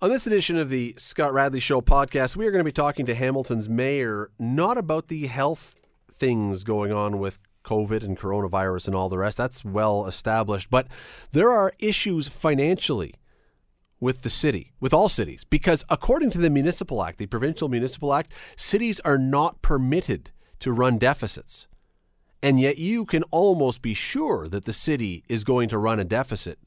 On this edition of the Scott Radley Show podcast, we are going to be talking to Hamilton's mayor not about the health things going on with COVID and coronavirus and all the rest. That's well established. But there are issues financially with the city, with all cities, because according to the Municipal Act, the Provincial Municipal Act, cities are not permitted to run deficits. And yet you can almost be sure that the city is going to run a deficit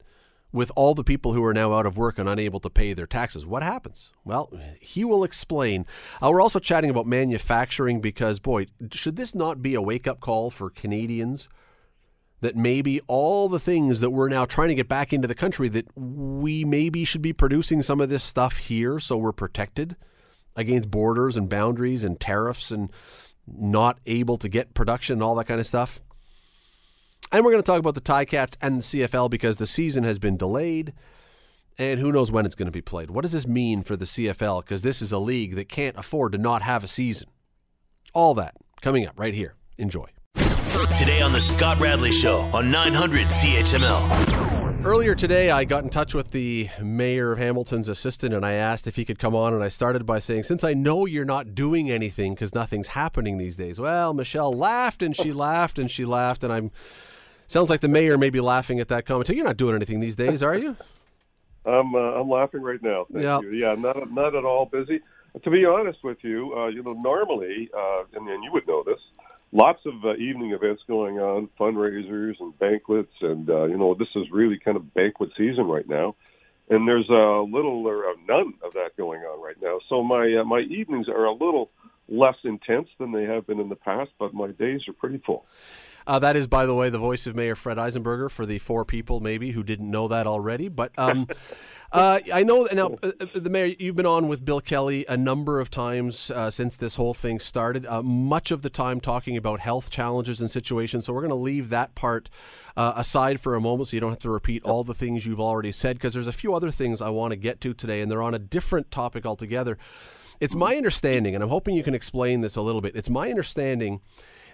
with all the people who are now out of work and unable to pay their taxes. What happens? Well, he will explain. Uh, we're also chatting about manufacturing because, boy, should this not be a wake up call for Canadians? That maybe all the things that we're now trying to get back into the country, that we maybe should be producing some of this stuff here so we're protected against borders and boundaries and tariffs and not able to get production and all that kind of stuff. And we're going to talk about the Ti-Cats and the CFL because the season has been delayed and who knows when it's going to be played. What does this mean for the CFL? Because this is a league that can't afford to not have a season. All that coming up right here. Enjoy. Today on The Scott Radley Show on 900 CHML. Earlier today, I got in touch with the mayor of Hamilton's assistant and I asked if he could come on. And I started by saying, Since I know you're not doing anything because nothing's happening these days, well, Michelle laughed and she laughed and she laughed. And I'm Sounds like the mayor may be laughing at that comment. You're not doing anything these days, are you? I'm uh, I'm laughing right now. Thank Yeah. you. Yeah, not not at all busy. To be honest with you, uh, you know, normally, uh, and, and you would know this, lots of uh, evening events going on, fundraisers and banquets, and uh, you know, this is really kind of banquet season right now. And there's a little or uh, none of that going on right now. So my uh, my evenings are a little less intense than they have been in the past, but my days are pretty full. Uh, that is, by the way, the voice of Mayor Fred Eisenberger for the four people maybe who didn't know that already. But um, uh, I know now, uh, uh, the mayor, you've been on with Bill Kelly a number of times uh, since this whole thing started. Uh, much of the time talking about health challenges and situations. So we're going to leave that part uh, aside for a moment, so you don't have to repeat all the things you've already said. Because there's a few other things I want to get to today, and they're on a different topic altogether. It's my understanding, and I'm hoping you can explain this a little bit. It's my understanding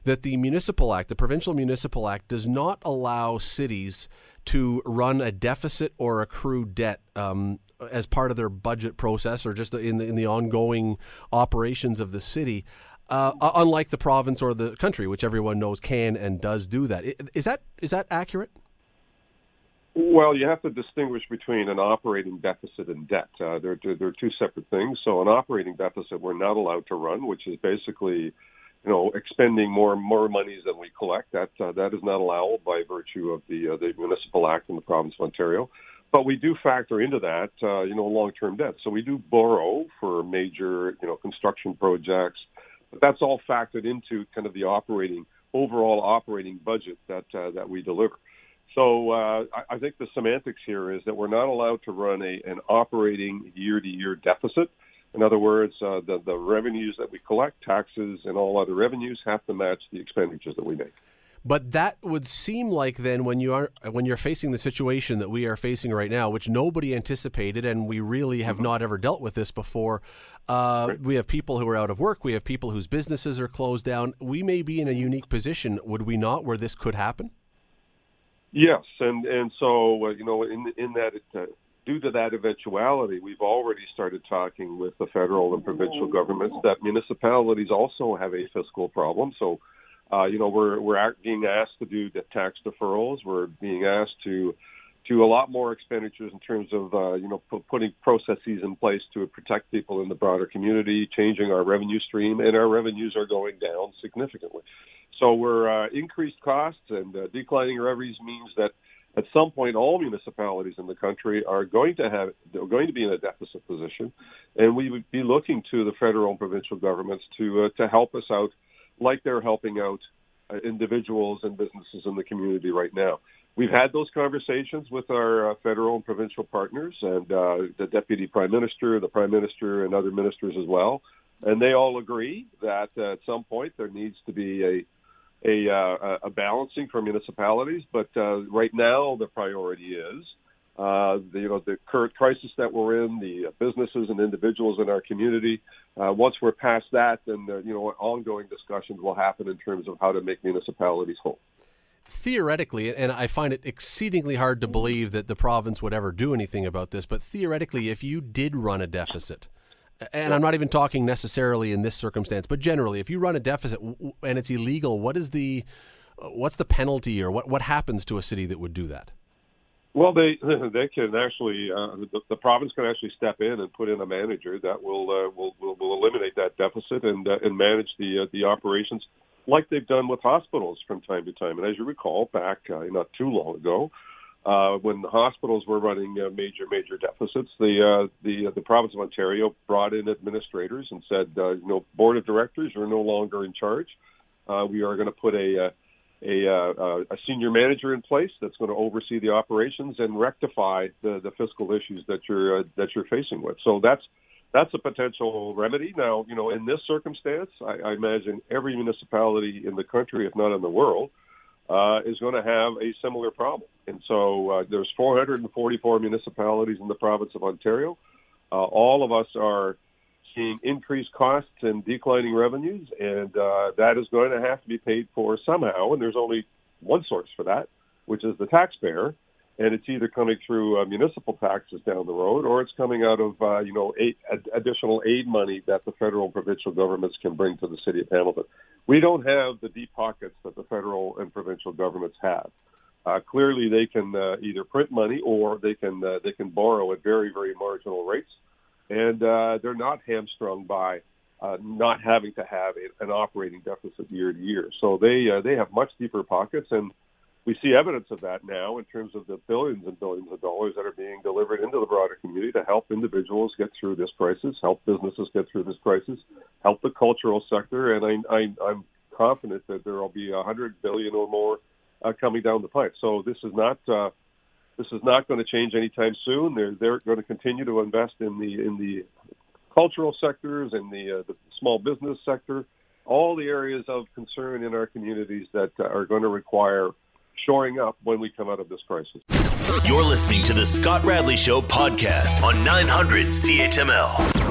that the Municipal Act, the Provincial Municipal Act, does not allow cities to run a deficit or accrue debt um, as part of their budget process or just in the, in the ongoing operations of the city. Uh, unlike the province or the country, which everyone knows can and does do that, is that is that accurate? Well, you have to distinguish between an operating deficit and debt. Uh, they're, they're two separate things. So, an operating deficit we're not allowed to run, which is basically, you know, expending more more monies than we collect. That uh, that is not allowable by virtue of the uh, the municipal act in the province of Ontario. But we do factor into that, uh, you know, long-term debt. So we do borrow for major, you know, construction projects. But that's all factored into kind of the operating overall operating budget that uh, that we deliver. So uh, I, I think the semantics here is that we're not allowed to run a, an operating year-to-year deficit. In other words, uh, the, the revenues that we collect, taxes and all other revenues, have to match the expenditures that we make. But that would seem like then when you are when you're facing the situation that we are facing right now, which nobody anticipated, and we really have not ever dealt with this before. Uh, Right. We have people who are out of work. We have people whose businesses are closed down. We may be in a unique position, would we not, where this could happen? Yes, and and so uh, you know, in in that uh, due to that eventuality, we've already started talking with the federal and provincial governments that municipalities also have a fiscal problem. So, uh, you know, we're we're being asked to do the tax deferrals. We're being asked to to a lot more expenditures in terms of uh, you know pu- putting processes in place to protect people in the broader community, changing our revenue stream, and our revenues are going down significantly. So we're uh, increased costs and uh, declining revenues means that at some point all municipalities in the country are going to have they're going to be in a deficit position, and we would be looking to the federal and provincial governments to uh, to help us out, like they're helping out uh, individuals and businesses in the community right now. We've had those conversations with our uh, federal and provincial partners, and uh, the deputy prime minister, the prime minister, and other ministers as well. And they all agree that at some point there needs to be a a, uh, a balancing for municipalities. But uh, right now, the priority is uh, the, you know the current crisis that we're in, the businesses and individuals in our community. Uh, once we're past that, then uh, you know ongoing discussions will happen in terms of how to make municipalities whole. theoretically, and I find it exceedingly hard to believe that the province would ever do anything about this, but theoretically, if you did run a deficit, and I'm not even talking necessarily in this circumstance, but generally, if you run a deficit and it's illegal, what is the what's the penalty or what what happens to a city that would do that? Well, they they can actually uh, the, the, province can actually step in and put in a manager that will uh, will, will, will eliminate that deficit and uh, and manage the uh, the operations like they've done with hospitals from time to time. And as you recall, back uh, not too long ago, uh, when the hospitals were running major major deficits, the the the province of Ontario brought in administrators and said, you know, board of directors, you're no longer in charge. we are going to put a a, uh, a senior manager in place that's going to oversee the operations and rectify the, the fiscal issues that you're uh, that you're facing with. So that's that's a potential remedy. Now, you know, in this circumstance, I, I imagine every municipality in the country, if not in the world, uh, is going to have a similar problem. And so uh, there's 444 municipalities in the province of Ontario. Uh, all of us are seeing increased costs and declining revenues, and uh, that is going to have to be paid for somehow. And there's only one source for that, which is the taxpayer, and it's either coming through uh, municipal taxes down the road, or it's coming out of uh, you know eight, ad- additional aid money that the federal and provincial governments can bring to the city of Hamilton. We don't have the deep pockets that the federal and provincial governments have. Uh, clearly, they can uh, either print money or they can uh, they can borrow at very very marginal rates and uh, they're not hamstrung by uh, not having to have a, an operating deficit year to year. So they uh, they have much deeper pockets, and we see evidence of that now in terms of the billions and billions of dollars that are being delivered into the broader community to help individuals get through this crisis, help businesses get through this crisis, help the cultural sector, and I, I'm confident that there will be a hundred billion or more uh, coming down the pipe. So this is not. Uh, this is not going to change anytime soon. They're they're going to continue to invest in the in the cultural sectors and the uh, the small business sector, all the areas of concern in our communities that are going to require shoring up when we come out of this crisis. You're listening to the Scott Radley Show podcast on 900 CHML.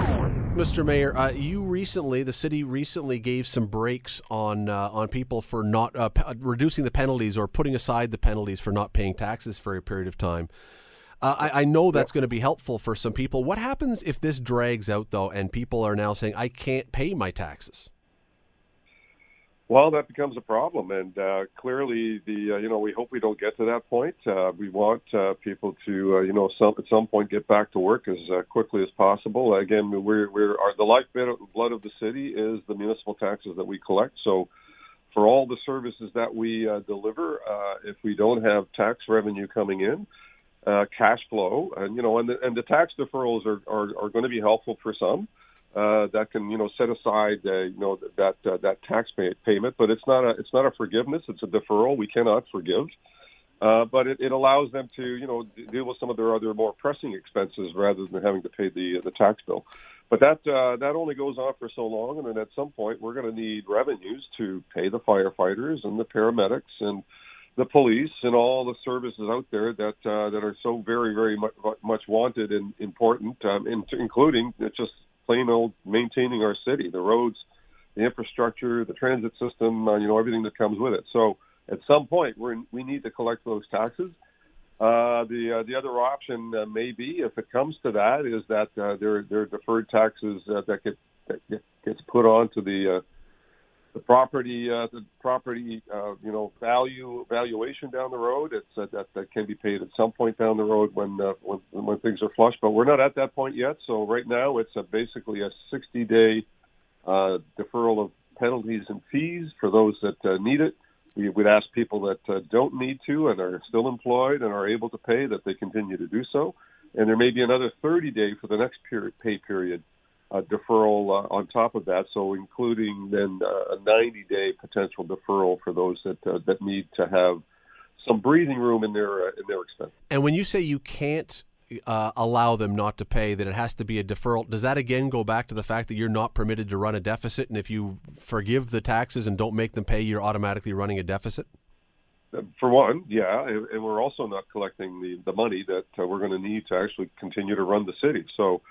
Mr. Mayor, uh, you recently, the city recently gave some breaks on uh, on people for not uh, p- reducing the penalties or putting aside the penalties for not paying taxes for a period of time. Uh, I, I, know that's yep. going to be helpful for some people. What happens if this drags out, though, and people are now saying, I can't pay my taxes? Well, that becomes a problem, and uh, clearly, the uh, you know we hope we don't get to that point. Uh, we want uh, people to uh, you know some, at some point get back to work as uh, quickly as possible. Again, we're we're our, the lifeblood of the city is the municipal taxes that we collect. So, for all the services that we uh, deliver, uh, if we don't have tax revenue coming in, uh, cash flow, and you know, and the, and the tax deferrals are are, are going to be helpful for some uh, that can you know set aside uh, you know that uh, that tax pay- payment, but it's not a it's not a forgiveness. It's a deferral. We cannot forgive, uh, but it, it allows them to you know deal with some of their other more pressing expenses rather than having to pay the the tax bill. But that uh, that only goes on for so long, and then at some point we're going to need revenues to pay the firefighters and the paramedics and the police and all the services out there that uh, that are so very very much, much wanted and important, um, in, including just plain old maintaining our city, the roads, the infrastructure, the transit system, uh, you know, everything that comes with it. So at some point, we we need to collect those taxes. Uh, the uh, the other option uh, may be, if it comes to that, is that uh, there there are deferred taxes uh, that get that gets put onto the uh, the property uh, the property uh, you know value valuation down the road. It's uh, that that can be paid at some point down the road when uh, when when things are flush. But we're not at that point yet. So right now it's a, basically a 60 day uh, deferral of penalties and fees for those that uh, need it. We would ask people that uh, don't need to and are still employed and are able to pay that they continue to do so. And there may be another 30 day for the next period, pay period uh, deferral uh, on top of that, so including then uh, a 90-day potential deferral for those that uh, that need to have some breathing room in their uh, in their expense. And when you say you can't uh, allow them not to pay, that it has to be a deferral. Does that again go back to the fact that you're not permitted to run a deficit, and if you forgive the taxes and don't make them pay, you're automatically running a deficit? For one, yeah, and we're also not collecting the the money that we're going to need to actually continue to run the city. So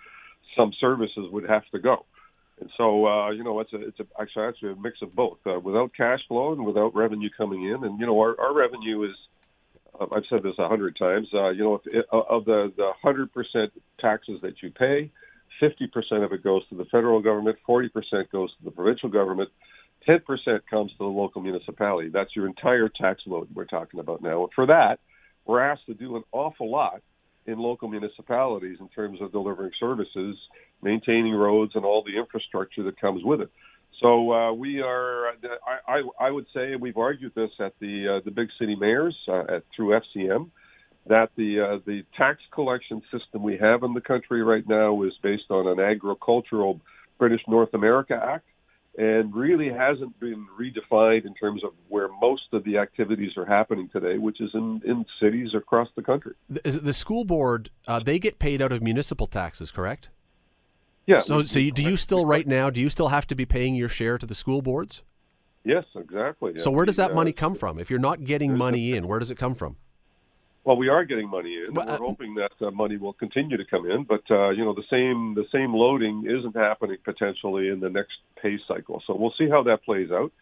some services would have to go. And so, uh, you know, it's a, it's a, actually, actually a mix of both. Uh, without cash flow and without revenue coming in, and you know, our, our revenue is, uh, I've said this a hundred times. Uh, you know, it, uh, of the the hundred percent taxes that you pay, fifty percent of it goes to the federal government, forty percent goes to the provincial government, ten percent comes to the local municipality. That's your entire tax load we're talking about now. And for that, we're asked to do an awful lot in local municipalities in terms of delivering services, maintaining roads, and all the infrastructure that comes with it. So uh, we are. I, I, I, would say we've argued this at the uh, the big city mayors uh, at, through FCM that the uh, the tax collection system we have in the country right now is based on an agricultural British North America Act and really hasn't been redefined in terms of where most of the activities are happening today, which is in, in cities across the country. The, the school board, uh, they get paid out of municipal taxes, correct? Yeah. So, so you, do you still right now? Do you still have to be paying your share to the school boards? Yes, exactly. So where does that money come from? If you're not getting money in, where does it come from? Well, we are getting money in. Well, uh, we're hoping that uh, money will continue to come in, but uh, you know the same the same loading isn't happening potentially in the next pay cycle. So we'll see how that plays out.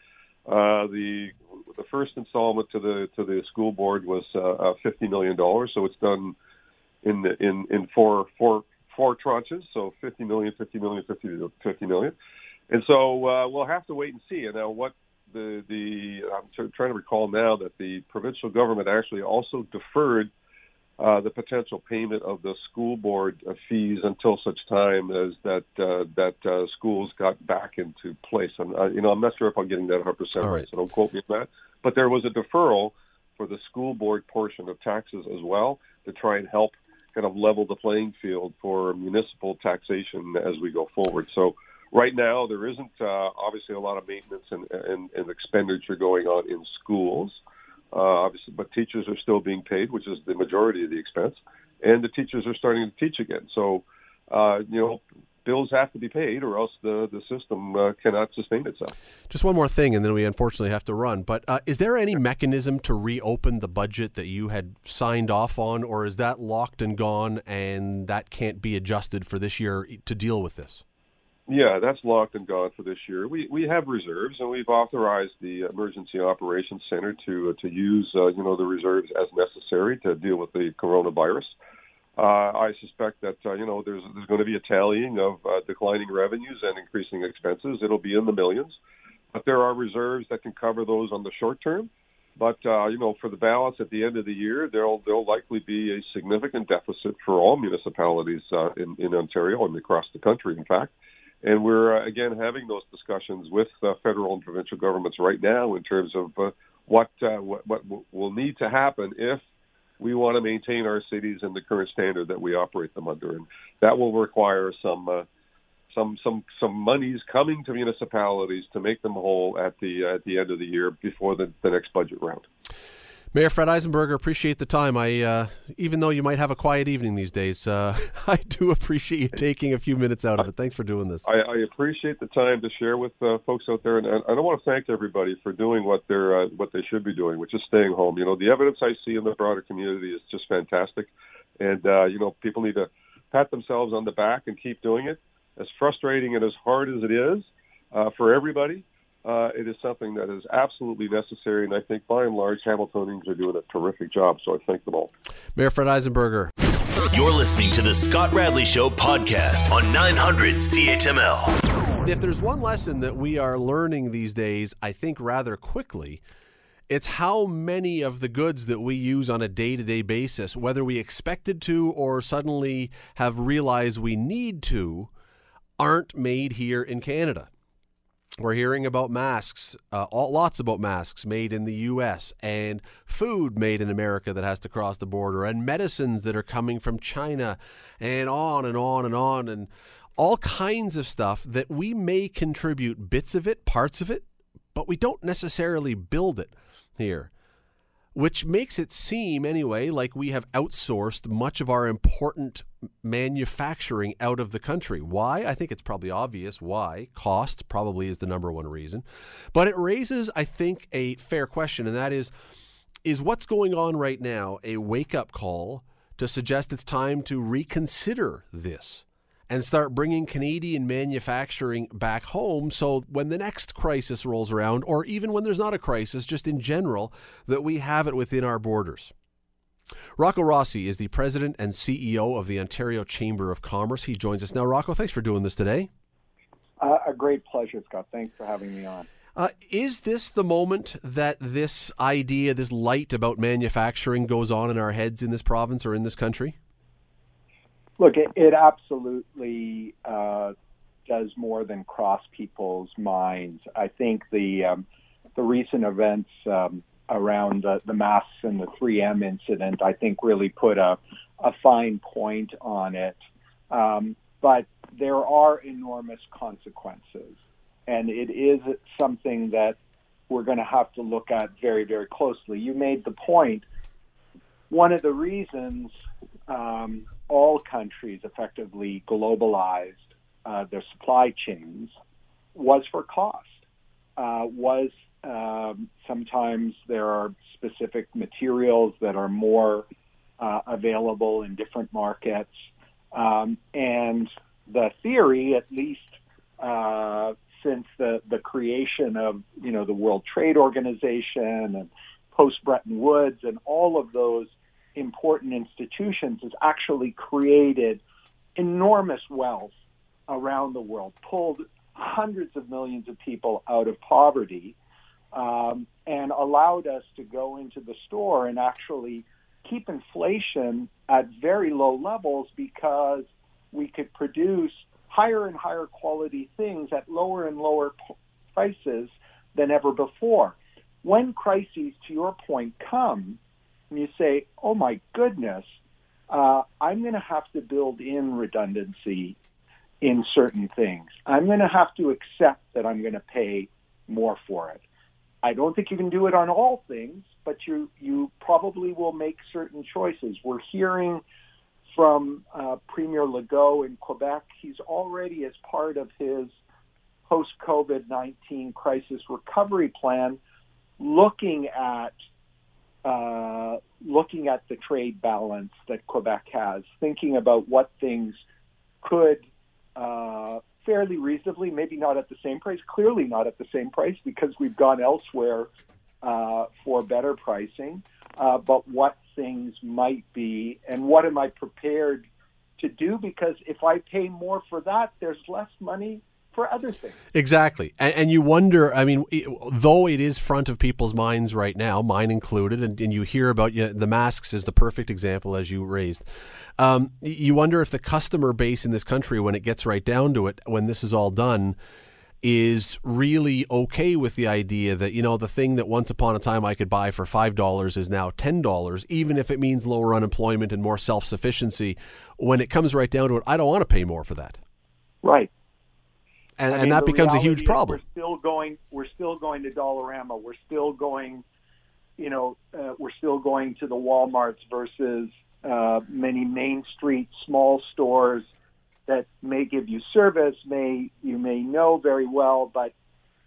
Uh, the the first installment to the to the school board was uh, uh, fifty million dollars, so it's done in the, in in four four four tranches. So fifty million, fifty million, fifty fifty million, and so uh, we'll have to wait and see. And now what the the I'm trying to recall now that the provincial government actually also deferred uh, the potential payment of the school board uh, fees until such time as that uh, that uh, schools got back into place. And uh, you know, I'm not sure if I'm getting that 100 percent right, so don't quote me on that. But there was a deferral for the school board portion of taxes as well to try and help kind of level the playing field for municipal taxation as we go forward. So Right now, there isn't uh, obviously a lot of maintenance and, and, and expenditure going on in schools. Uh, obviously, but teachers are still being paid, which is the majority of the expense, and the teachers are starting to teach again. So, uh, you know, bills have to be paid, or else the the system uh, cannot sustain itself. Just one more thing, and then we unfortunately have to run. But uh, is there any mechanism to reopen the budget that you had signed off on, or is that locked and gone, and that can't be adjusted for this year to deal with this? Yeah, that's locked and gone for this year. We we have reserves, and we've authorized the Emergency Operations Center to uh, to use uh, you know the reserves as necessary to deal with the coronavirus. Uh, I suspect that uh, you know there's there's going to be a tallying of uh, declining revenues and increasing expenses. It'll be in the millions, but there are reserves that can cover those on the short term. But uh, you know, for the balance at the end of the year, there'll there'll likely be a significant deficit for all municipalities uh, in in Ontario and across the country. In fact, and we're uh, again having those discussions with uh, federal and provincial governments right now in terms of uh, what, uh, what what will need to happen if we want to maintain our cities in the current standard that we operate them under, and that will require some uh, some some some monies coming to municipalities to make them whole at the at the end of the year before the, the next budget round. Mayor Fred Eisenberger, appreciate the time. I, uh, even though you might have a quiet evening these days, uh, I do appreciate you taking a few minutes out of it. Thanks for doing this. I, I appreciate the time to share with uh, folks out there, and, I don't want to thank everybody for doing what they're uh, what they should be doing, which is staying home. You know, the evidence I see in the broader community is just fantastic, and uh, you know, people need to pat themselves on the back and keep doing it. As frustrating and as hard as it is uh, for everybody, uh, it is something that is absolutely necessary. And I think by and large, Hamiltonians are doing a terrific job. So I thank them all. Mayor Fred Eisenberger. You're listening to the Scott Radley Show podcast on 900 CHML. If there's one lesson that we are learning these days, I think rather quickly, it's how many of the goods that we use on a day to day basis, whether we expected to or suddenly have realized we need to, aren't made here in Canada. We're hearing about masks, uh, all, lots about masks made in the U.S. and food made in America that has to cross the border, and medicines that are coming from China, and on and on and on, and all kinds of stuff that we may contribute bits of it, parts of it, but we don't necessarily build it here which makes it seem, anyway, like we have outsourced much of our important manufacturing out of the country. Why? I think it's probably obvious why. Cost probably is the number one reason. But it raises, I think, a fair question, and that is is what's going on right now a wake up call to suggest it's time to reconsider this? And start bringing Canadian manufacturing back home so when the next crisis rolls around, or even when there's not a crisis, just in general, that we have it within our borders. Rocco Rossi is the president and CEO of the Ontario Chamber of Commerce. He joins us now. Rocco, thanks for doing this today. Uh, a great pleasure, Scott. Thanks for having me on. Uh, is this the moment that this idea, this light about manufacturing goes on in our heads in this province or in this country? Look, it, it absolutely uh, does more than cross people's minds. I think the um, the recent events um, around the, the masks and the 3M incident, I think, really put a a fine point on it. Um, but there are enormous consequences, and it is something that we're going to have to look at very, very closely. You made the point. One of the reasons um, all countries effectively globalized uh, their supply chains was for cost. Uh, was um, sometimes there are specific materials that are more uh, available in different markets, um, and the theory, at least uh, since the the creation of you know the World Trade Organization and post Bretton Woods and all of those important institutions has actually created enormous wealth around the world, pulled hundreds of millions of people out of poverty, um, and allowed us to go into the store and actually keep inflation at very low levels because we could produce higher and higher quality things at lower and lower p- prices than ever before. When crises, to your point, come, and you say, oh my goodness, uh, I'm going to have to build in redundancy in certain things. I'm going to have to accept that I'm going to pay more for it. I don't think you can do it on all things, but you you probably will make certain choices. We're hearing from uh, Premier Legault in Quebec. He's already, as part of his post COVID 19 crisis recovery plan, looking at uh, looking at the trade balance that Quebec has, thinking about what things could uh, fairly reasonably, maybe not at the same price, clearly not at the same price because we've gone elsewhere uh, for better pricing, uh, but what things might be and what am I prepared to do? Because if I pay more for that, there's less money for other things. Exactly. And, and you wonder, I mean, it, though it is front of people's minds right now, mine included, and, and you hear about you know, the masks is the perfect example as you raised. Um, you wonder if the customer base in this country, when it gets right down to it, when this is all done, is really okay with the idea that you know the thing that once upon a time I could buy for five dollars is now ten dollars, even if it means lower unemployment and more self sufficiency. When it comes right down to it, I don't want to pay more for that. Right and, I and that becomes a huge problem. We're still going. We're still going to Dollarama. We're still going. You know, uh, we're still going to the WalMarts versus uh, many main street small stores that may give you service, may you may know very well, but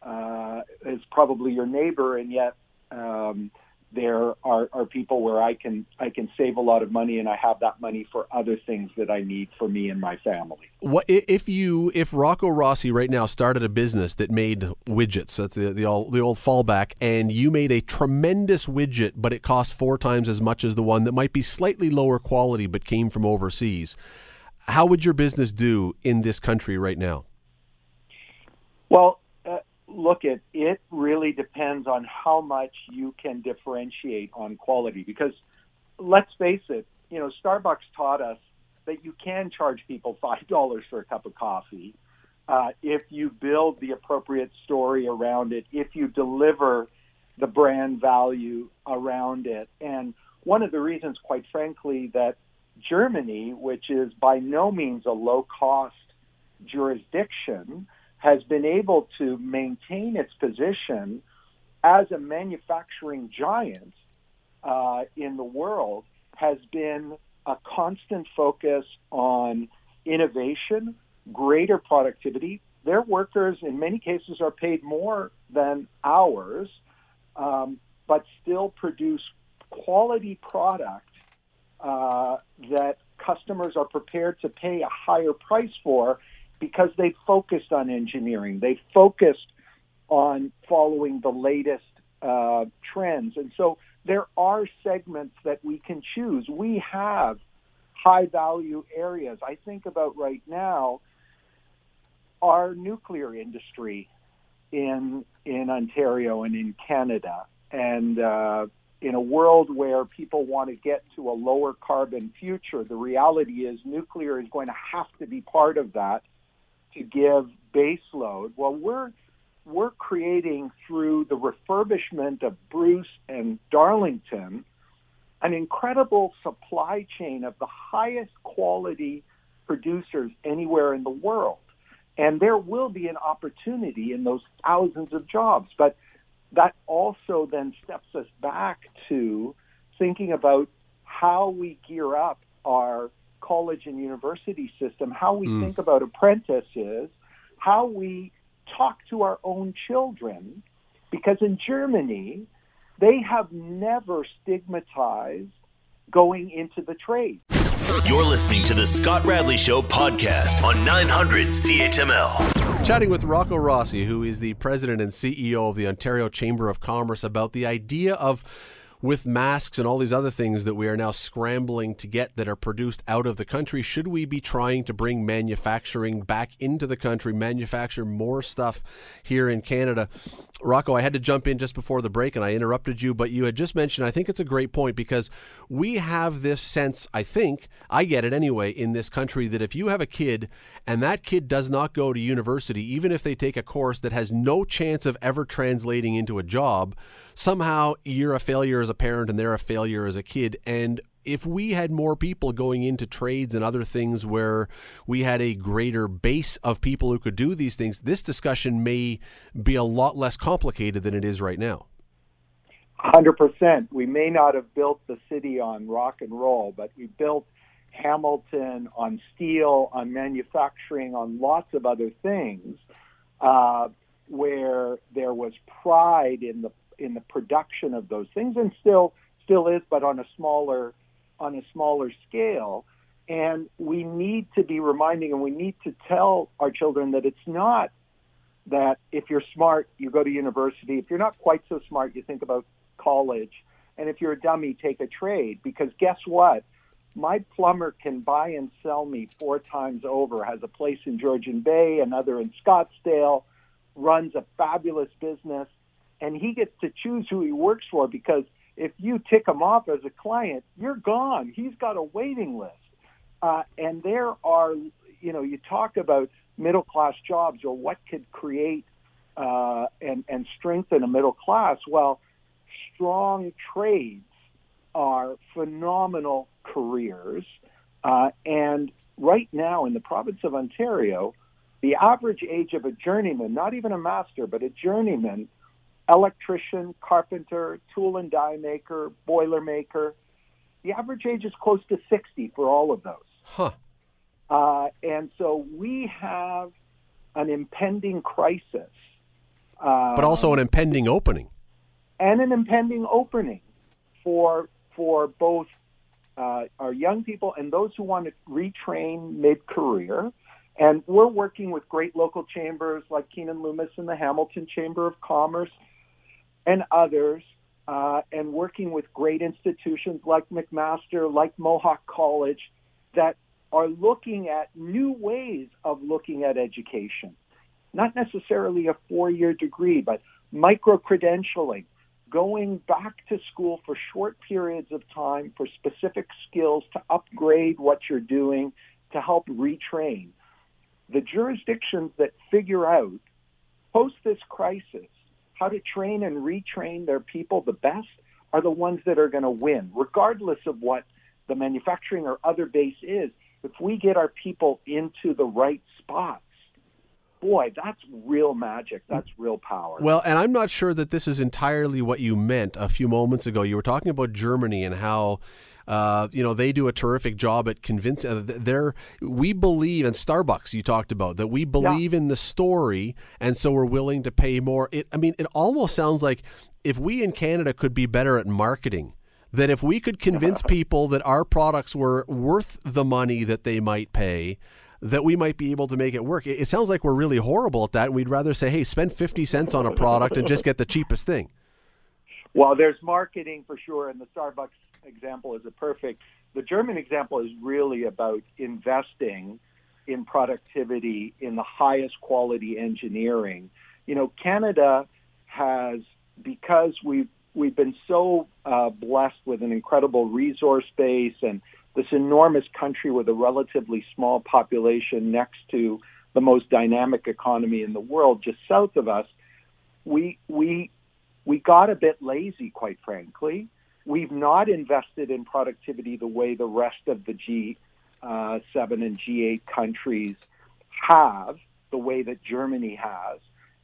uh, is probably your neighbor, and yet um, there are, are people where I can I can save a lot of money and I have that money for other things that I need for me and my family. What if you if Rocco Rossi right now started a business that made widgets? That's the the old, the old fallback, and you made a tremendous widget, but it cost four times as much as the one that might be slightly lower quality but came from overseas. How would your business do in this country right now? Well, look at it really depends on how much you can differentiate on quality. Because let's face it you know starbucks taught us that you can charge people five dollars for a cup of coffee uh, if you build the appropriate story around it if you deliver the brand value around it. And one of the reasons quite frankly that germany which is by no means a low cost jurisdiction has been able to maintain its position as a manufacturing giant uh, in the world has been a constant focus on innovation, greater productivity. Their workers, in many cases, are paid more than ours, um, but still produce quality product uh, that customers are prepared to pay a higher price for because they focused on engineering. They focused on following the latest uh, trends. And so there are segments that we can choose. We have high value areas. I think about right now our nuclear industry in in Ontario and in Canada, and uh, in a world where people want to get to a lower carbon future, the reality is nuclear is going to have to be part of that to give baseload. Well, we're we're creating through the refurbishment of Bruce and Darlington an incredible supply chain of the highest quality producers anywhere in the world. And there will be an opportunity in those thousands of jobs. But that also then steps us back to thinking about how we gear up our college and university system, how we mm. think about apprentices, how we talk to our own children. Because in Germany, they have never stigmatized going into the trade. You're listening to the Scott Radley Show podcast on 900 CHML. Chatting with Rocco Rossi, who is the president and CEO of the Ontario Chamber of Commerce, about the idea of with masks and all these other things that we are now scrambling to get that are produced out of the country, should we be trying to bring manufacturing back into the country, manufacture more stuff here in Canada? Rocco, I had to jump in just before the break and I interrupted you, but you had just mentioned, I think it's a great point because we have this sense, I think, I get it anyway, in this country that if you have a kid and that kid does not go to university, even if they take a course that has no chance of ever translating into a job, somehow you're a failure as a parent and they're a failure as a kid. And if we had more people going into trades and other things where we had a greater base of people who could do these things, this discussion may be a lot less complicated than it is right now. 100%. We may not have built the city on rock and roll, but we built Hamilton on steel, on manufacturing, on lots of other things, uh, where there was pride in the in the production of those things, and still still is, but on a smaller on a smaller scale. And we need to be reminding and we need to tell our children that it's not that if you're smart, you go to university. If you're not quite so smart, you think about college. And if you're a dummy, take a trade. Because guess what? My plumber can buy and sell me four times over, has a place in Georgian Bay, another in Scottsdale, runs a fabulous business, and he gets to choose who he works for because if you tick him off as a client, you're gone. He's got a waiting list. Uh, and there are, you know, you talk about middle class jobs or what could create uh, and, and strengthen a middle class. Well, strong trades are phenomenal careers. Uh, and right now in the province of Ontario, the average age of a journeyman, not even a master, but a journeyman, electrician, carpenter, tool and die maker, boiler maker. The average age is close to 60 for all of those. Huh. Uh, and so we have an impending crisis. Uh, but also an impending opening. And an impending opening for, for both uh, our young people and those who want to retrain mid career. And we're working with great local chambers like Keanin Loomis and the Hamilton Chamber of Commerce and others, uh, and working with great institutions like McMaster, like Mohawk College, that are looking at new ways of looking at education. Not necessarily a four year degree, but micro credentialing, going back to school for short periods of time for specific skills to upgrade what you're doing to help retrain. The jurisdictions that figure out post this crisis how to train and retrain their people the best are the ones that are going to win, regardless of what the manufacturing or other base is. If we get our people into the right spots, boy, that's real magic. That's real power. Well, and I'm not sure that this is entirely what you meant a few moments ago. You were talking about Germany and how uh, you know, they do a terrific job at convincing. Uh, they're we believe, and Starbucks you talked about that we believe yeah. in the story, and so we're willing to pay more. It, I mean, it almost sounds like if we in Canada could be better at marketing that if we could convince people that our products were worth the money that they might pay, that we might be able to make it work. It, sounds like we're really horrible at that, and we'd rather say, hey, spend 50 cents on a product and just get the cheapest thing. Well, there's marketing for sure, and the Starbucks example is a perfect. The German example is really about investing in productivity, in the highest quality engineering. You know, Canada has because we've we've been so uh, blessed with an incredible resource base and this enormous country with a relatively small population next to the most dynamic economy in the world, just south of us, we we we got a bit lazy, quite frankly. We've not invested in productivity the way the rest of the G7 uh, and G8 countries have, the way that Germany has.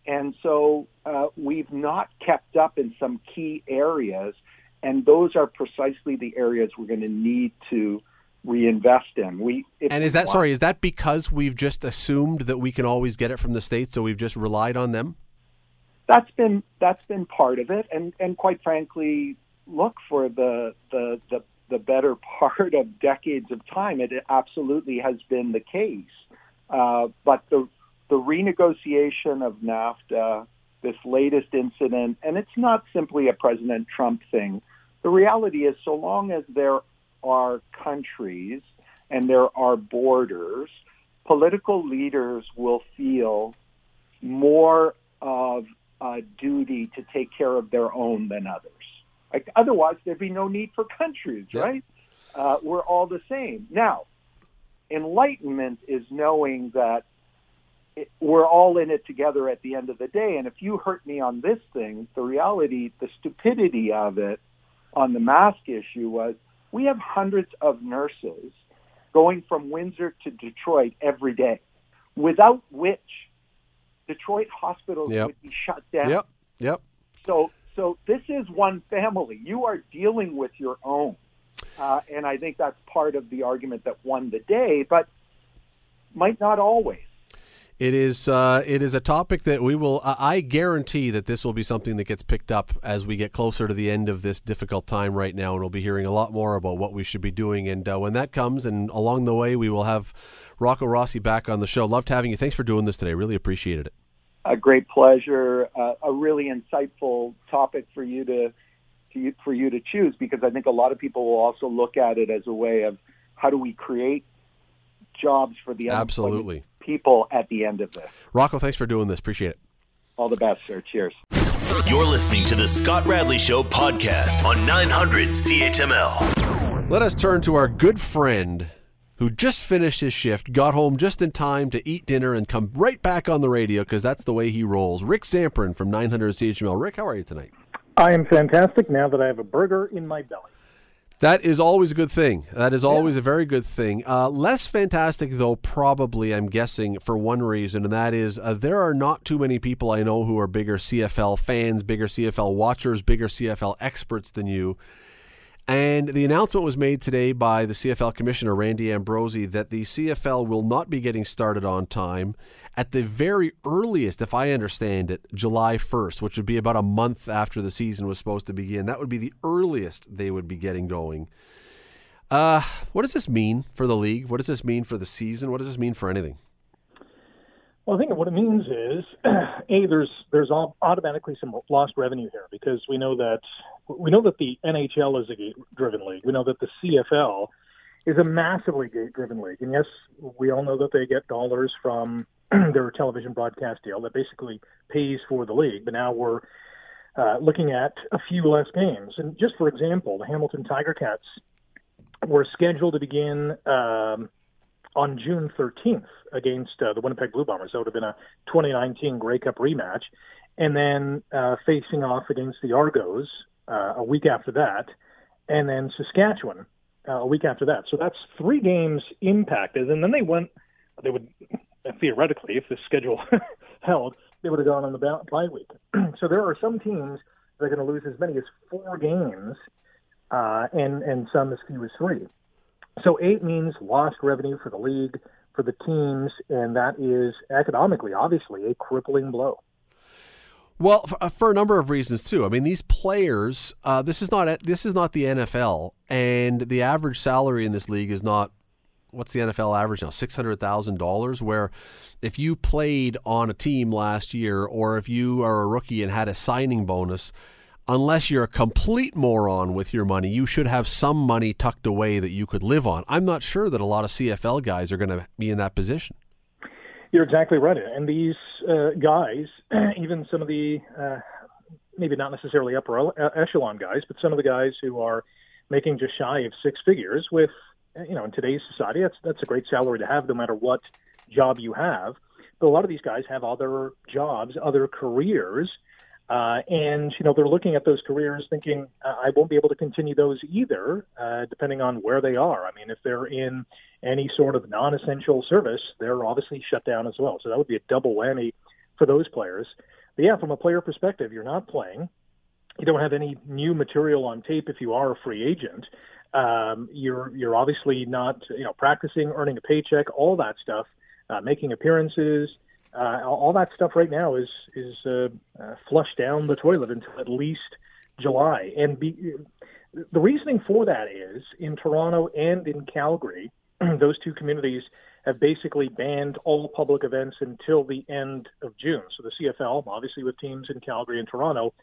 And so uh, we've not kept up in some key areas, and those are precisely the areas we're going to need to reinvest in. We and is that want, sorry? Is that because we've just assumed that we can always get it from the states, so we've just relied on them? That's been that's been part of it, and and quite frankly, look for the the the, the better part of decades of time, it absolutely has been the case. Uh, but the the renegotiation of NAFTA, this latest incident, and it's not simply a President Trump thing. The reality is, so long as there are countries and there are borders, political leaders will feel more of a duty to take care of their own than others. Like otherwise, there'd be no need for countries, yeah. right? Uh, we're all the same. Now, enlightenment is knowing that it, we're all in it together at the end of the day. And if you hurt me on this thing, the reality, the stupidity of it on the mask issue was we have hundreds of nurses going from Windsor to Detroit every day, without which Detroit hospitals yep. would be shut down. Yep. Yep. So, so this is one family. You are dealing with your own, uh, and I think that's part of the argument that won the day, but might not always. It is uh, it is a topic that we will. I guarantee that this will be something that gets picked up as we get closer to the end of this difficult time right now, and we'll be hearing a lot more about what we should be doing. And uh, when that comes, and along the way, we will have Rocco Rossi back on the show. Loved having you. Thanks for doing this today. Really appreciated it. A great pleasure. Uh, a really insightful topic for you to, to for you to choose because I think a lot of people will also look at it as a way of how do we create jobs for the absolutely people at the end of this. Rocco, thanks for doing this. Appreciate it. All the best, sir. Cheers. You're listening to the Scott Radley Show podcast on 900 CHML. Let us turn to our good friend who just finished his shift, got home just in time to eat dinner and come right back on the radio because that's the way he rolls. Rick Zamperin from 900 CHML. Rick, how are you tonight? I am fantastic now that I have a burger in my belly. That is always a good thing. That is always yeah. a very good thing. Uh, less fantastic, though, probably, I'm guessing, for one reason, and that is uh, there are not too many people I know who are bigger CFL fans, bigger CFL watchers, bigger CFL experts than you. And the announcement was made today by the CFL Commissioner, Randy Ambrosie, that the CFL will not be getting started on time at the very earliest, if I understand it, July 1st, which would be about a month after the season was supposed to begin. That would be the earliest they would be getting going. Uh, what does this mean for the league? What does this mean for the season? What does this mean for anything? Well, I think what it means is, a there's there's automatically some lost revenue here because we know that we know that the NHL is a gate-driven league. We know that the CFL is a massively gate-driven league, and yes, we all know that they get dollars from their television broadcast deal that basically pays for the league. But now we're uh, looking at a few less games, and just for example, the Hamilton Tiger Cats were scheduled to begin. Um, on June 13th against uh, the Winnipeg Blue Bombers. That would have been a 2019 Grey Cup rematch. And then uh, facing off against the Argos uh, a week after that, and then Saskatchewan uh, a week after that. So that's three games impacted. And then they went, they would, theoretically, if the schedule held, they would have gone on the bye week. so there are some teams that are going to lose as many as four games, uh, and, and some as few as three. So eight means lost revenue for the league, for the teams, and that is economically, obviously, a crippling blow. Well, for, uh, for, a number of reasons too. I mean, these players. Uh, this is not this is not the NFL, and the average salary in this league is not. What's the NFL average now? Six hundred thousand dollars. Where, if you played on a team last year, or if you are a rookie and had a signing bonus, unless you're a complete moron with your money, you should have some money tucked away that you could live on. I'm not sure that a lot of CFL guys are going to be in that position. You're exactly right. And these uh, guys, even some of the uh, maybe not necessarily upper echelon guys, but some of the guys who are making just shy of six figures with, you know, in today's society, that's that's a great salary to have, no matter what job you have. But a lot of these guys have other jobs, other careers uh, and you know they're looking at those careers, thinking uh, I won't be able to continue those either, uh, depending on where they are. I mean, if they're in any sort of non-essential service, they're obviously shut down as well. So that would be a double whammy for those players. But yeah, from a player perspective, you're not playing. You don't have any new material on tape if you are a free agent. Um, you're you're obviously not you know practicing, earning a paycheck, all that stuff, uh, making appearances uh, all that stuff right now is is uh, uh, flushed down the toilet until at least July. And be, the reasoning for that is in Toronto and in Calgary, those two communities have basically banned all public events until the end of June. So the CFL, obviously with teams in Calgary and Toronto,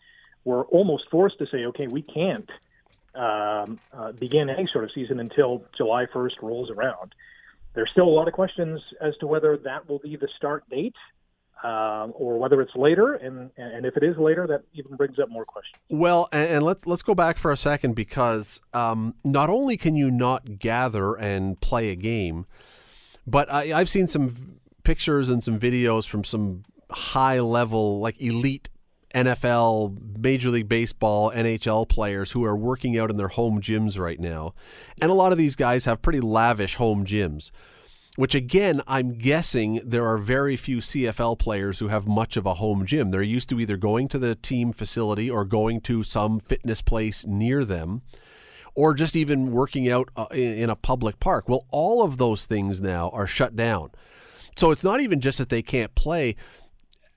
were almost forced to say, okay, we can't um, uh, begin any sort of season until July 1st rolls around there's still a lot of questions as to whether that will be the start date um, or whether it's later, and and if it is later, that even brings up more questions. Well, and, and let's let's go back for a second because um, not only can you not gather and play a game, but I, I've seen some pictures and some videos from some high level, like elite NFL, Major League Baseball, NHL players who are working out in their home gyms right now. And a lot of these guys have pretty lavish home gyms, which again, I'm guessing there are very few CFL players who have much of a home gym. They're used to either going to the team facility or going to some fitness place near them. Or just even working out uh, in a public park. Well, all of those things now are shut down. So it's not even just that they can't play,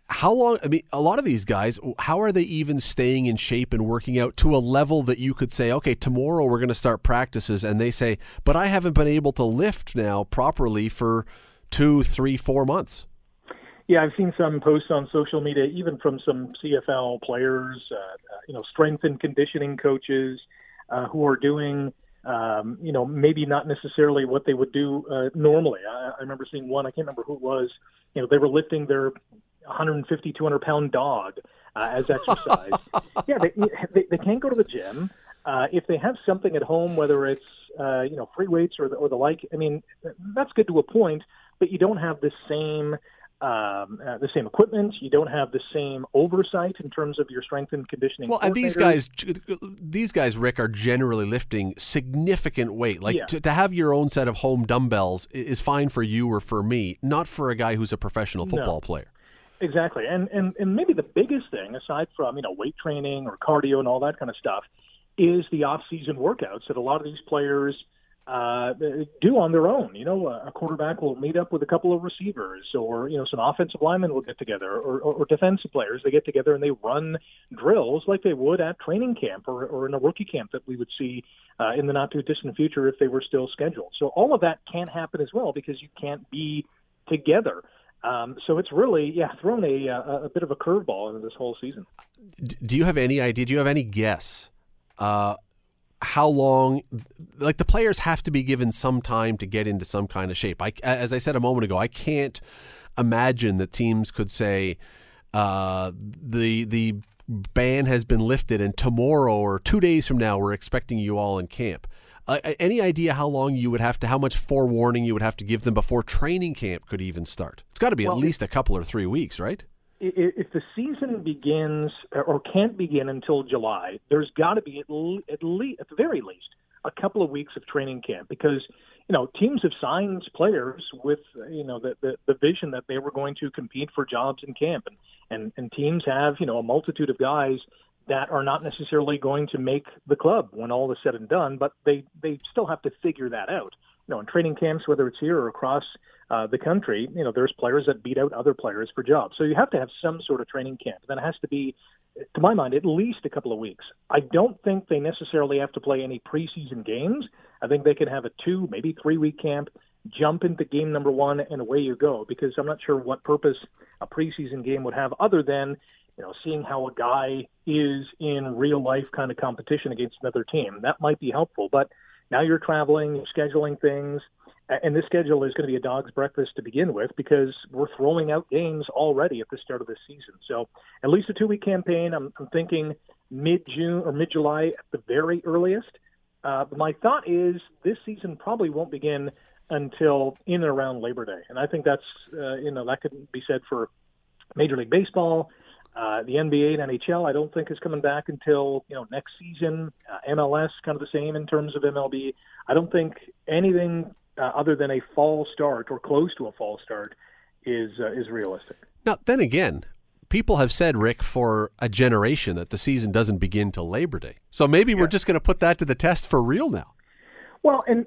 how long i mean a lot of these guys how are they even staying in shape and working out to a level that you could say okay tomorrow we're going to start practices and they say but i haven't been able to lift now properly for two three four months yeah i've seen some posts on social media even from some cfl players uh, uh, you know strength and conditioning coaches uh, who are doing um, you know, maybe not necessarily what they would do uh, normally. I, I remember seeing one, I can't remember who it was, you know, they were lifting their 150, 200 pound dog uh, as exercise. yeah, they, they, they can't go to the gym. Uh, if they have something at home, whether it's uh, you know free weights or the, or the like, I mean that's good to a point, but you don't have the same um, uh, the same equipment. You don't have the same oversight in terms of your strength and conditioning. Well, and these guys, these guys, Rick, are generally lifting significant weight. Like yeah. to, to have your own set of home dumbbells is fine for you or for me, not for a guy who's a professional football no. player. Exactly, and and and maybe the biggest thing, aside from you know weight training or cardio and all that kind of stuff, is the off-season workouts that a lot of these players uh, do on their own. You know, a quarterback will meet up with a couple of receivers, or you know, some offensive linemen will get together, or, or, or defensive players. They get together and they run drills like they would at training camp or, or in a rookie camp that we would see uh, in the not too distant future if they were still scheduled. So all of that can't happen as well because you can't be together. Um, so it's really, yeah, thrown a, a, a bit of a curveball into this whole season. Do you have any idea? Do you have any guess uh, how long? Like the players have to be given some time to get into some kind of shape. I, as I said a moment ago, I can't imagine that teams could say uh, the the ban has been lifted and tomorrow or two days from now we're expecting you all in camp. Uh, any idea how long you would have to, how much forewarning you would have to give them before training camp could even start? It's got to be well, at least a couple or three weeks, right? If the season begins or can't begin until July, there's got to be at, le- at least, at the very least, a couple of weeks of training camp because you know teams have signed players with you know the, the the vision that they were going to compete for jobs in camp and and and teams have you know a multitude of guys that are not necessarily going to make the club when all is said and done, but they they still have to figure that out. You know, in training camps, whether it's here or across uh, the country, you know, there's players that beat out other players for jobs. So you have to have some sort of training camp. Then it has to be, to my mind, at least a couple of weeks. I don't think they necessarily have to play any preseason games. I think they can have a two, maybe three week camp, jump into game number one, and away you go. Because I'm not sure what purpose a preseason game would have other than you know, seeing how a guy is in real life kind of competition against another team. That might be helpful. But now you're traveling, you're scheduling things, and this schedule is going to be a dog's breakfast to begin with because we're throwing out games already at the start of the season. So at least a two week campaign. I'm, I'm thinking mid June or mid July at the very earliest. Uh, but my thought is this season probably won't begin until in and around Labor Day, and I think that's uh, you know that could be said for Major League Baseball, uh, the NBA and NHL, I don't think is coming back until you know next season. Uh, MLS, kind of the same in terms of MLB. I don't think anything uh, other than a fall start or close to a fall start is uh, is realistic. Now, then again, people have said, Rick, for a generation that the season doesn't begin till Labor Day. So maybe yeah. we're just going to put that to the test for real now. Well, and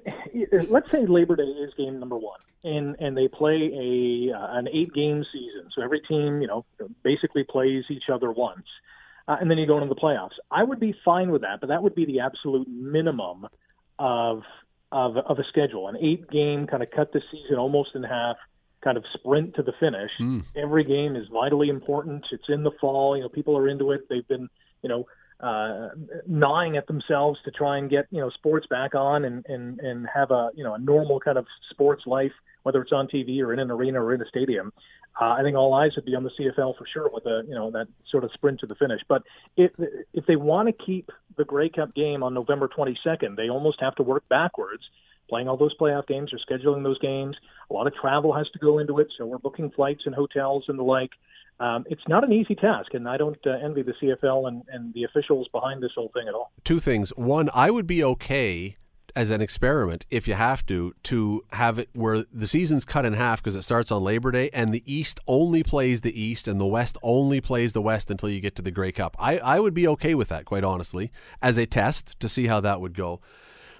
let's say Labor Day is game number one, and and they play a uh, an eight game season. So every team, you know, basically plays each other once, uh, and then you go into the playoffs. I would be fine with that, but that would be the absolute minimum of of of a schedule. An eight game kind of cut the season almost in half, kind of sprint to the finish. Mm. Every game is vitally important. It's in the fall. You know, people are into it. They've been, you know uh, gnawing at themselves to try and get you know sports back on and and and have a you know a normal kind of sports life, whether it's on TV or in an arena or in a stadium. Uh, I think all eyes would be on the CFL for sure with a you know that sort of sprint to the finish. But if if they want to keep the Grey Cup game on November 22nd, they almost have to work backwards. Playing all those playoff games or scheduling those games, a lot of travel has to go into it. So we're booking flights and hotels and the like um, it's not an easy task, and I don't uh, envy the CFL and, and the officials behind this whole thing at all. Two things. One, I would be okay as an experiment, if you have to, to have it where the season's cut in half because it starts on Labor Day and the East only plays the East and the West only plays the West until you get to the Grey Cup. I, I would be okay with that, quite honestly, as a test to see how that would go.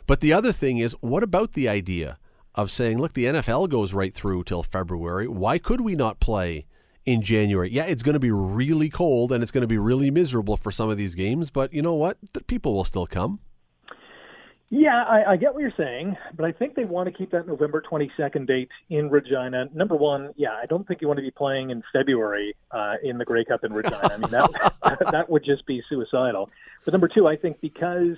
But the other thing is, what about the idea of saying, look, the NFL goes right through till February. Why could we not play? In January. Yeah, it's going to be really cold and it's going to be really miserable for some of these games, but you know what? The people will still come. Yeah, I, I get what you're saying, but I think they want to keep that November 22nd date in Regina. Number one, yeah, I don't think you want to be playing in February uh, in the Grey Cup in Regina. I mean, that that would just be suicidal. But number two, I think because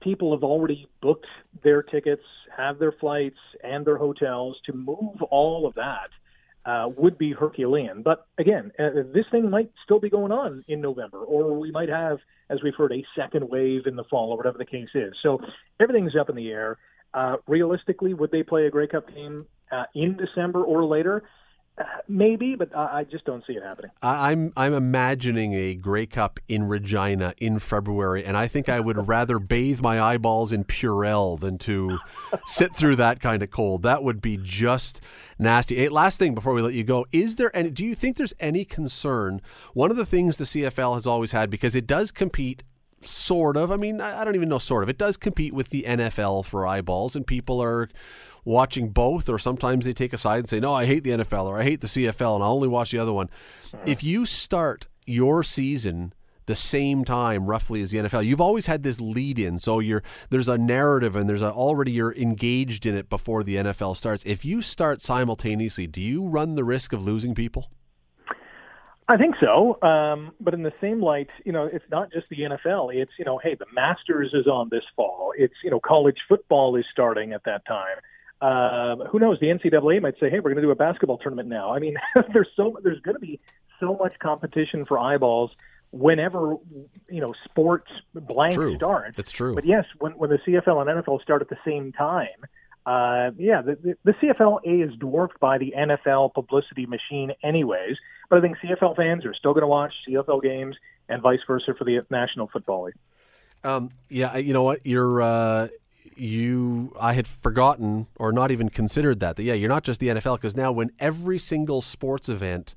people have already booked their tickets, have their flights and their hotels to move all of that uh, would be Herculean. But again, uh, this thing might still be going on in November, or we might have, as we've heard, a second wave in the fall, or whatever the case is. So everything's up in the air. Uh, realistically, would they play a Grey Cup game uh, in December or later? Maybe, but I just don't see it happening. I'm I'm imagining a Grey Cup in Regina in February, and I think I would rather bathe my eyeballs in Purell than to sit through that kind of cold. That would be just nasty. Hey, last thing before we let you go, is there any? Do you think there's any concern? One of the things the CFL has always had because it does compete sort of. I mean, I don't even know sort of. It does compete with the NFL for eyeballs, and people are watching both, or sometimes they take a side and say, "No, I hate the NFL or I hate the CFL, and I only watch the other one." Hmm. If you start your season the same time roughly as the NFL. You've always had this lead in, so you're there's a narrative and there's a, already you're engaged in it before the NFL starts. If you start simultaneously, do you run the risk of losing people? I think so. Um, but in the same light, you know, it's not just the NFL. It's, you know, hey, the Masters is on this fall. It's, you know, college football is starting at that time. Uh, who knows? The NCAA might say, "Hey, we're going to do a basketball tournament now." I mean, there's so there's going to be so much competition for eyeballs whenever you know sports blank true. starts. That's true. But yes, when when the CFL and NFL start at the same time, uh, yeah, the, the, A is dwarfed by the NFL publicity machine, anyways. But I think CFL fans are still going to watch CFL games, and vice versa for the National Football League. Um, yeah, you know what? You're uh, you I had forgotten or not even considered that. That yeah, you're not just the NFL because now when every single sports event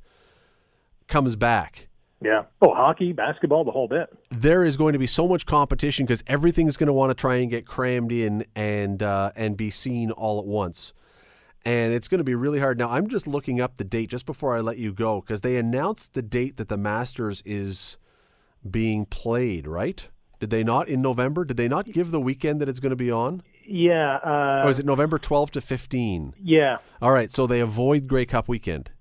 comes back. Yeah. Oh, hockey, basketball, the whole bit. There is going to be so much competition because everything's going to want to try and get crammed in and uh, and be seen all at once. and it's going to be really hard. Now, I'm just looking up the date just before I let you go because they announced the date that the Masters is being played, right? Did they not in November? Did they not give the weekend that it's going to be on? Yeah. Uh, or is it November 12 to 15? Yeah. All right, so they avoid Grey Cup weekend.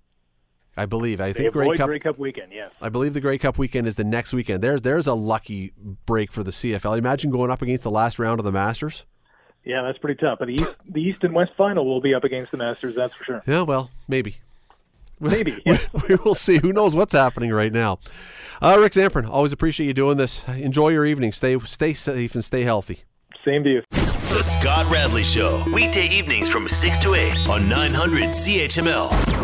I believe. I think Grey avoid Cup. Grey Cup weekend. Yes. I believe the Grey Cup weekend is the next weekend. There's there's a lucky break for the CFL. Imagine going up against the last round of the Masters. Yeah, that's pretty tough. But the East, the East and West final will be up against the Masters. That's for sure. Yeah, well, maybe. Maybe. we, Yeah. we will see. Who knows what's happening right now? Uh, Rick Zamperin, always appreciate you doing this. Enjoy your evening. Stay stay safe and stay healthy. Same to you. The Scott Radley Show. Weekday evenings from 6 to 8 on 900 CHML.